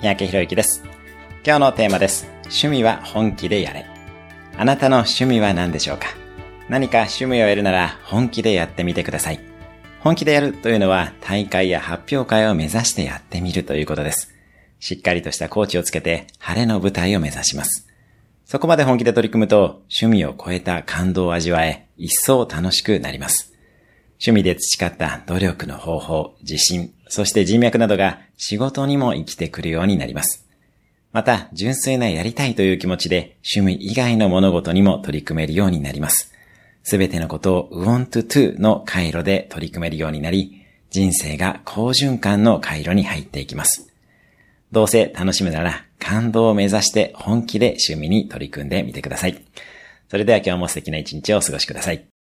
三宅博之です。今日のテーマです。趣味は本気でやれ。あなたの趣味は何でしょうか？何か趣味をやるなら本気でやってみてください。本気でやるというのは大会や発表会を目指してやってみるということです。しっかりとしたコーチをつけて晴れの舞台を目指します。そこまで本気で取り組むと趣味を超えた感動を味わえ一層楽しくなります。趣味で培った努力の方法、自信、そして人脈などが仕事にも生きてくるようになります。また、純粋なやりたいという気持ちで趣味以外の物事にも取り組めるようになります。すべてのことを want to の回路で取り組めるようになり、人生が好循環の回路に入っていきます。どうせ楽しむなら感動を目指して本気で趣味に取り組んでみてください。それでは今日も素敵な一日をお過ごしください。